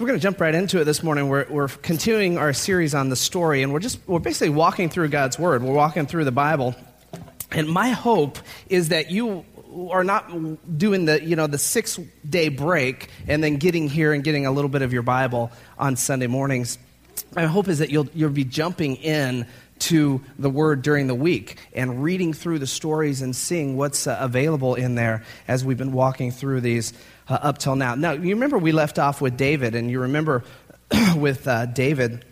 We're going to jump right into it this morning. We're, we're continuing our series on the story, and we're just we're basically walking through God's Word. We're walking through the Bible, and my hope is that you are not doing the you know the six day break and then getting here and getting a little bit of your Bible on Sunday mornings. My hope is that you'll you'll be jumping in to the Word during the week and reading through the stories and seeing what's uh, available in there as we've been walking through these uh, up till now. Now, you remember we left off with David, and you remember with uh, David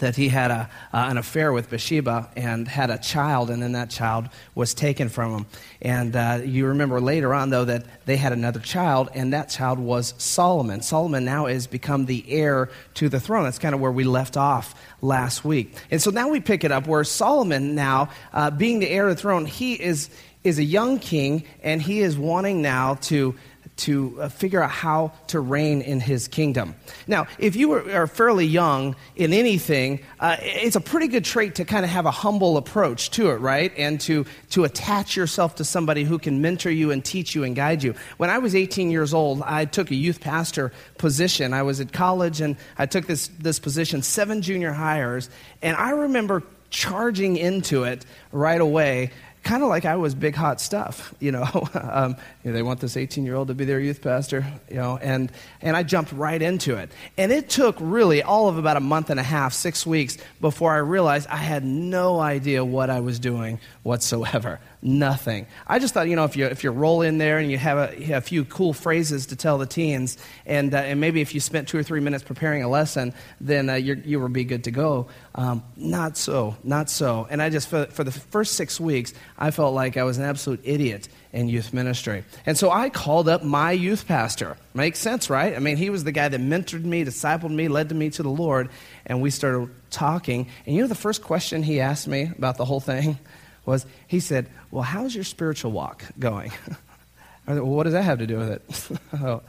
that he had a, uh, an affair with Bathsheba and had a child, and then that child was taken from him. And uh, you remember later on, though, that they had another child, and that child was Solomon. Solomon now has become the heir to the throne. That's kind of where we left off last week. And so now we pick it up where Solomon, now uh, being the heir to the throne, he is, is a young king, and he is wanting now to to uh, figure out how to reign in his kingdom. Now, if you are fairly young in anything, uh, it's a pretty good trait to kind of have a humble approach to it, right? And to, to attach yourself to somebody who can mentor you and teach you and guide you. When I was 18 years old, I took a youth pastor position. I was at college and I took this, this position, seven junior hires, and I remember charging into it right away kind of like I was big hot stuff, you know. um, you know they want this 18 year old to be their youth pastor, you know, and, and I jumped right into it. And it took really all of about a month and a half, six weeks, before I realized I had no idea what I was doing whatsoever. Nothing. I just thought, you know, if you, if you roll in there and you have a, you have a few cool phrases to tell the teens, and, uh, and maybe if you spent two or three minutes preparing a lesson, then uh, you will be good to go. Um, not so, not so. And I just, for, for the first six weeks, I felt like I was an absolute idiot in youth ministry. And so I called up my youth pastor. Makes sense, right? I mean, he was the guy that mentored me, discipled me, led me to the Lord, and we started talking. And you know the first question he asked me about the whole thing? was he said, Well, how's your spiritual walk going? well, what does that have to do with it?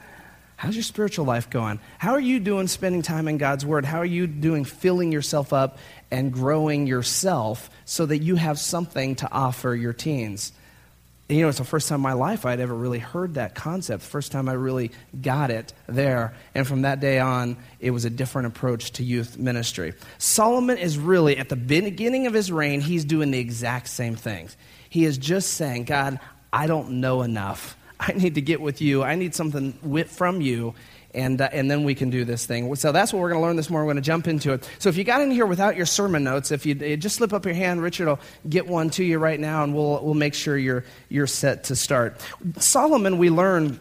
how's your spiritual life going? How are you doing spending time in God's Word? How are you doing filling yourself up and growing yourself so that you have something to offer your teens? And, you know, it's the first time in my life I'd ever really heard that concept. First time I really got it there. And from that day on, it was a different approach to youth ministry. Solomon is really, at the beginning of his reign, he's doing the exact same things. He is just saying, God, I don't know enough. I need to get with you. I need something from you and, uh, and then we can do this thing. So that's what we're going to learn this morning. We're going to jump into it. So if you got in here without your sermon notes, if you just slip up your hand, Richard will get one to you right now, and we'll, we'll make sure you're, you're set to start. Solomon, we learn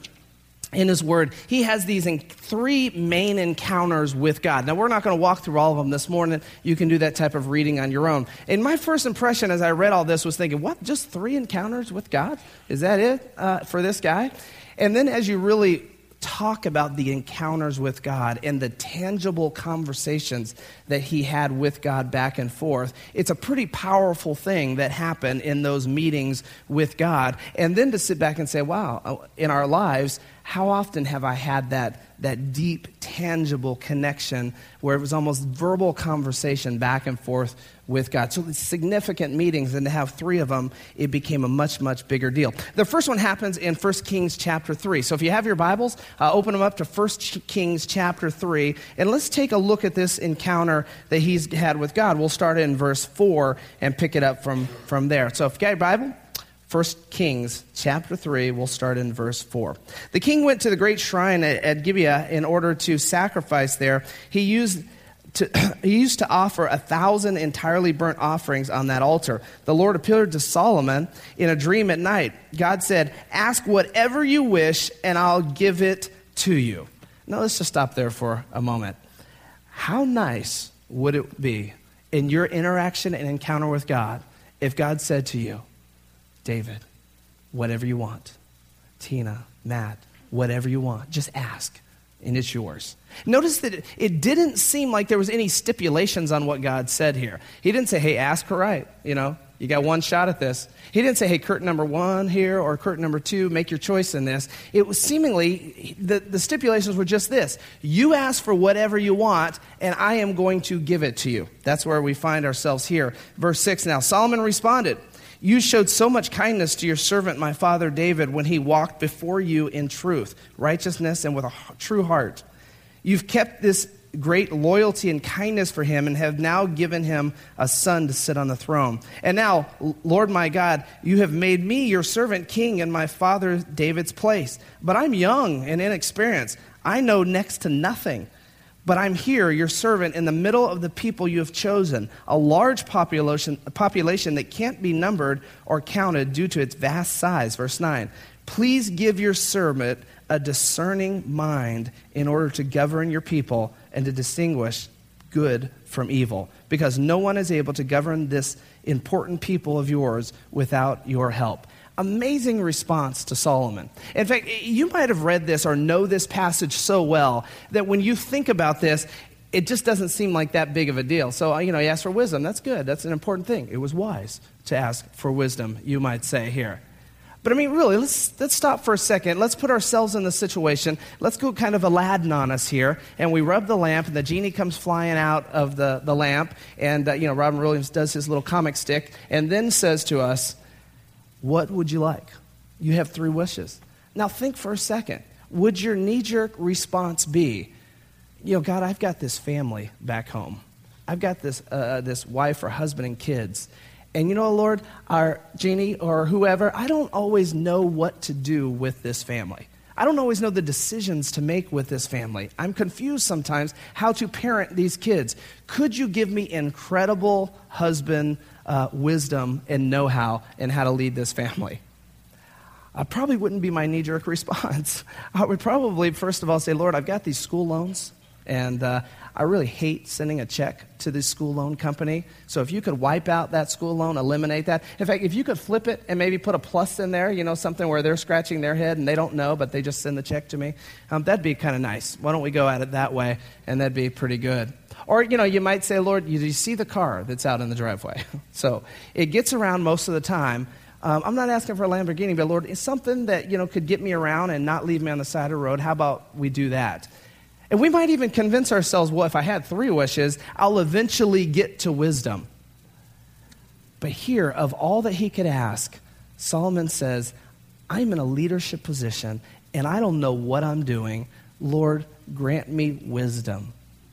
in his word, he has these three main encounters with God. Now, we're not going to walk through all of them this morning. You can do that type of reading on your own. And my first impression as I read all this was thinking, what, just three encounters with God? Is that it uh, for this guy? And then as you really talk about the encounters with God and the tangible conversations that he had with God back and forth. It's a pretty powerful thing that happened in those meetings with God. And then to sit back and say, wow, uh, in our lives, how often have I had that, that deep, tangible connection where it was almost verbal conversation back and forth with God? So, significant meetings, and to have three of them, it became a much, much bigger deal. The first one happens in 1 Kings chapter 3. So, if you have your Bibles, uh, open them up to 1 Kings chapter 3, and let's take a look at this encounter that he's had with God. We'll start in verse 4 and pick it up from, from there. So, if you got your Bible, 1 Kings chapter 3, we'll start in verse 4. The king went to the great shrine at, at Gibeon in order to sacrifice there. He used to, he used to offer a thousand entirely burnt offerings on that altar. The Lord appeared to Solomon in a dream at night. God said, Ask whatever you wish, and I'll give it to you. Now let's just stop there for a moment. How nice would it be in your interaction and encounter with God if God said to you, David, whatever you want. Tina, Matt, whatever you want. Just ask, and it's yours. Notice that it didn't seem like there was any stipulations on what God said here. He didn't say, hey, ask her right, you know, you got one shot at this. He didn't say, hey, curtain number one here or curtain number two, make your choice in this. It was seemingly, the, the stipulations were just this you ask for whatever you want, and I am going to give it to you. That's where we find ourselves here. Verse 6 Now Solomon responded, you showed so much kindness to your servant, my father David, when he walked before you in truth, righteousness, and with a true heart. You've kept this great loyalty and kindness for him and have now given him a son to sit on the throne. And now, Lord my God, you have made me your servant king in my father David's place. But I'm young and inexperienced. I know next to nothing. But I'm here, your servant, in the middle of the people you have chosen, a large population, a population that can't be numbered or counted due to its vast size. Verse 9. Please give your servant a discerning mind in order to govern your people and to distinguish good from evil, because no one is able to govern this important people of yours without your help. Amazing response to Solomon. In fact, you might have read this or know this passage so well that when you think about this, it just doesn't seem like that big of a deal. So, you know, he asked for wisdom. That's good. That's an important thing. It was wise to ask for wisdom, you might say here. But I mean, really, let's, let's stop for a second. Let's put ourselves in the situation. Let's go kind of Aladdin on us here. And we rub the lamp, and the genie comes flying out of the, the lamp. And, uh, you know, Robin Williams does his little comic stick and then says to us, What would you like? You have three wishes. Now, think for a second. Would your knee jerk response be, You know, God, I've got this family back home, I've got this, uh, this wife or husband and kids and you know, Lord, our genie or whoever, I don't always know what to do with this family. I don't always know the decisions to make with this family. I'm confused sometimes how to parent these kids. Could you give me incredible husband uh, wisdom and know how and how to lead this family? I probably wouldn't be my knee jerk response. I would probably, first of all, say, Lord, I've got these school loans, and uh, I really hate sending a check to this school loan company. So if you could wipe out that school loan, eliminate that. In fact, if you could flip it and maybe put a plus in there, you know, something where they're scratching their head and they don't know, but they just send the check to me, um, that'd be kind of nice. Why don't we go at it that way? And that'd be pretty good. Or, you know, you might say, Lord, you, you see the car that's out in the driveway. so it gets around most of the time. Um, I'm not asking for a Lamborghini, but Lord, it's something that, you know, could get me around and not leave me on the side of the road. How about we do that? And we might even convince ourselves, well, if I had three wishes, I'll eventually get to wisdom. But here, of all that he could ask, Solomon says, I'm in a leadership position and I don't know what I'm doing. Lord, grant me wisdom.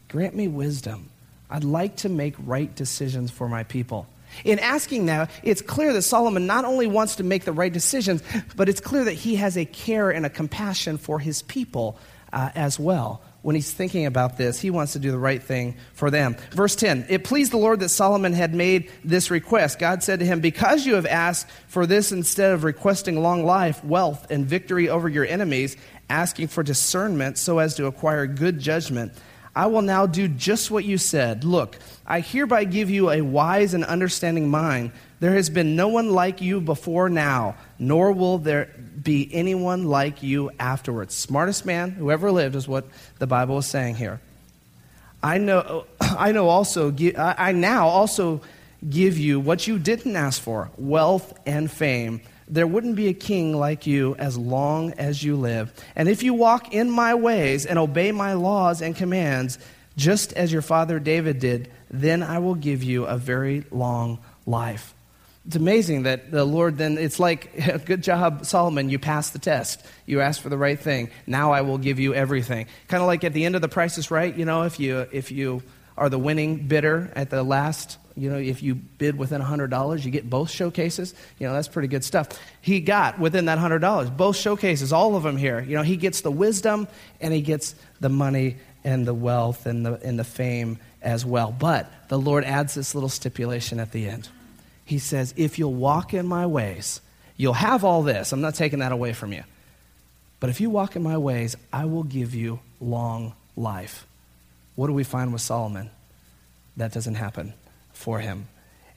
Grant me wisdom. I'd like to make right decisions for my people. In asking that, it's clear that Solomon not only wants to make the right decisions, but it's clear that he has a care and a compassion for his people uh, as well when he's thinking about this, he wants to do the right thing for them. Verse 10 It pleased the Lord that Solomon had made this request. God said to him, Because you have asked for this instead of requesting long life, wealth, and victory over your enemies, asking for discernment so as to acquire good judgment, I will now do just what you said. Look, I hereby give you a wise and understanding mind. There has been no one like you before now, nor will there be anyone like you afterwards. Smartest man who ever lived is what the Bible is saying here. I know, I know also, I now also give you what you didn't ask for wealth and fame there wouldn't be a king like you as long as you live. And if you walk in my ways and obey my laws and commands, just as your father David did, then I will give you a very long life. It's amazing that the Lord then, it's like, good job, Solomon, you passed the test. You asked for the right thing. Now I will give you everything. Kind of like at the end of the price is right, you know, if you, if you are the winning bidder at the last you know, if you bid within $100, you get both showcases. You know, that's pretty good stuff. He got within that $100, both showcases, all of them here. You know, he gets the wisdom and he gets the money and the wealth and the, and the fame as well. But the Lord adds this little stipulation at the end. He says, If you'll walk in my ways, you'll have all this. I'm not taking that away from you. But if you walk in my ways, I will give you long life. What do we find with Solomon? That doesn't happen for him.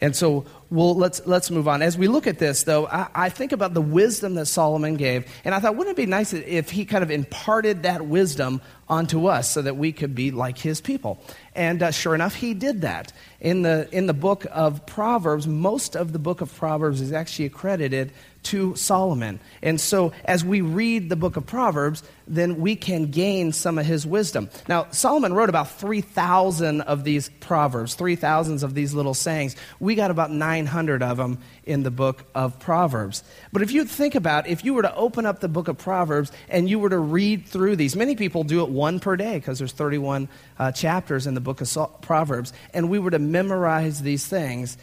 And so, well, let's, let's move on. As we look at this, though, I, I, think about the wisdom that Solomon gave. And I thought, wouldn't it be nice if he kind of imparted that wisdom onto us so that we could be like his people? And uh, sure enough, he did that. In the, in the book of Proverbs, most of the book of Proverbs is actually accredited to Solomon. And so, as we read the book of Proverbs, then we can gain some of his wisdom. Now, Solomon wrote about 3,000 of these proverbs, 3,000 of these little sayings. We got about 900 of them in the book of Proverbs. But if you think about if you were to open up the book of Proverbs and you were to read through these, many people do it one per day because there's 31 uh, chapters in the book of Proverbs, and we were to memorize these things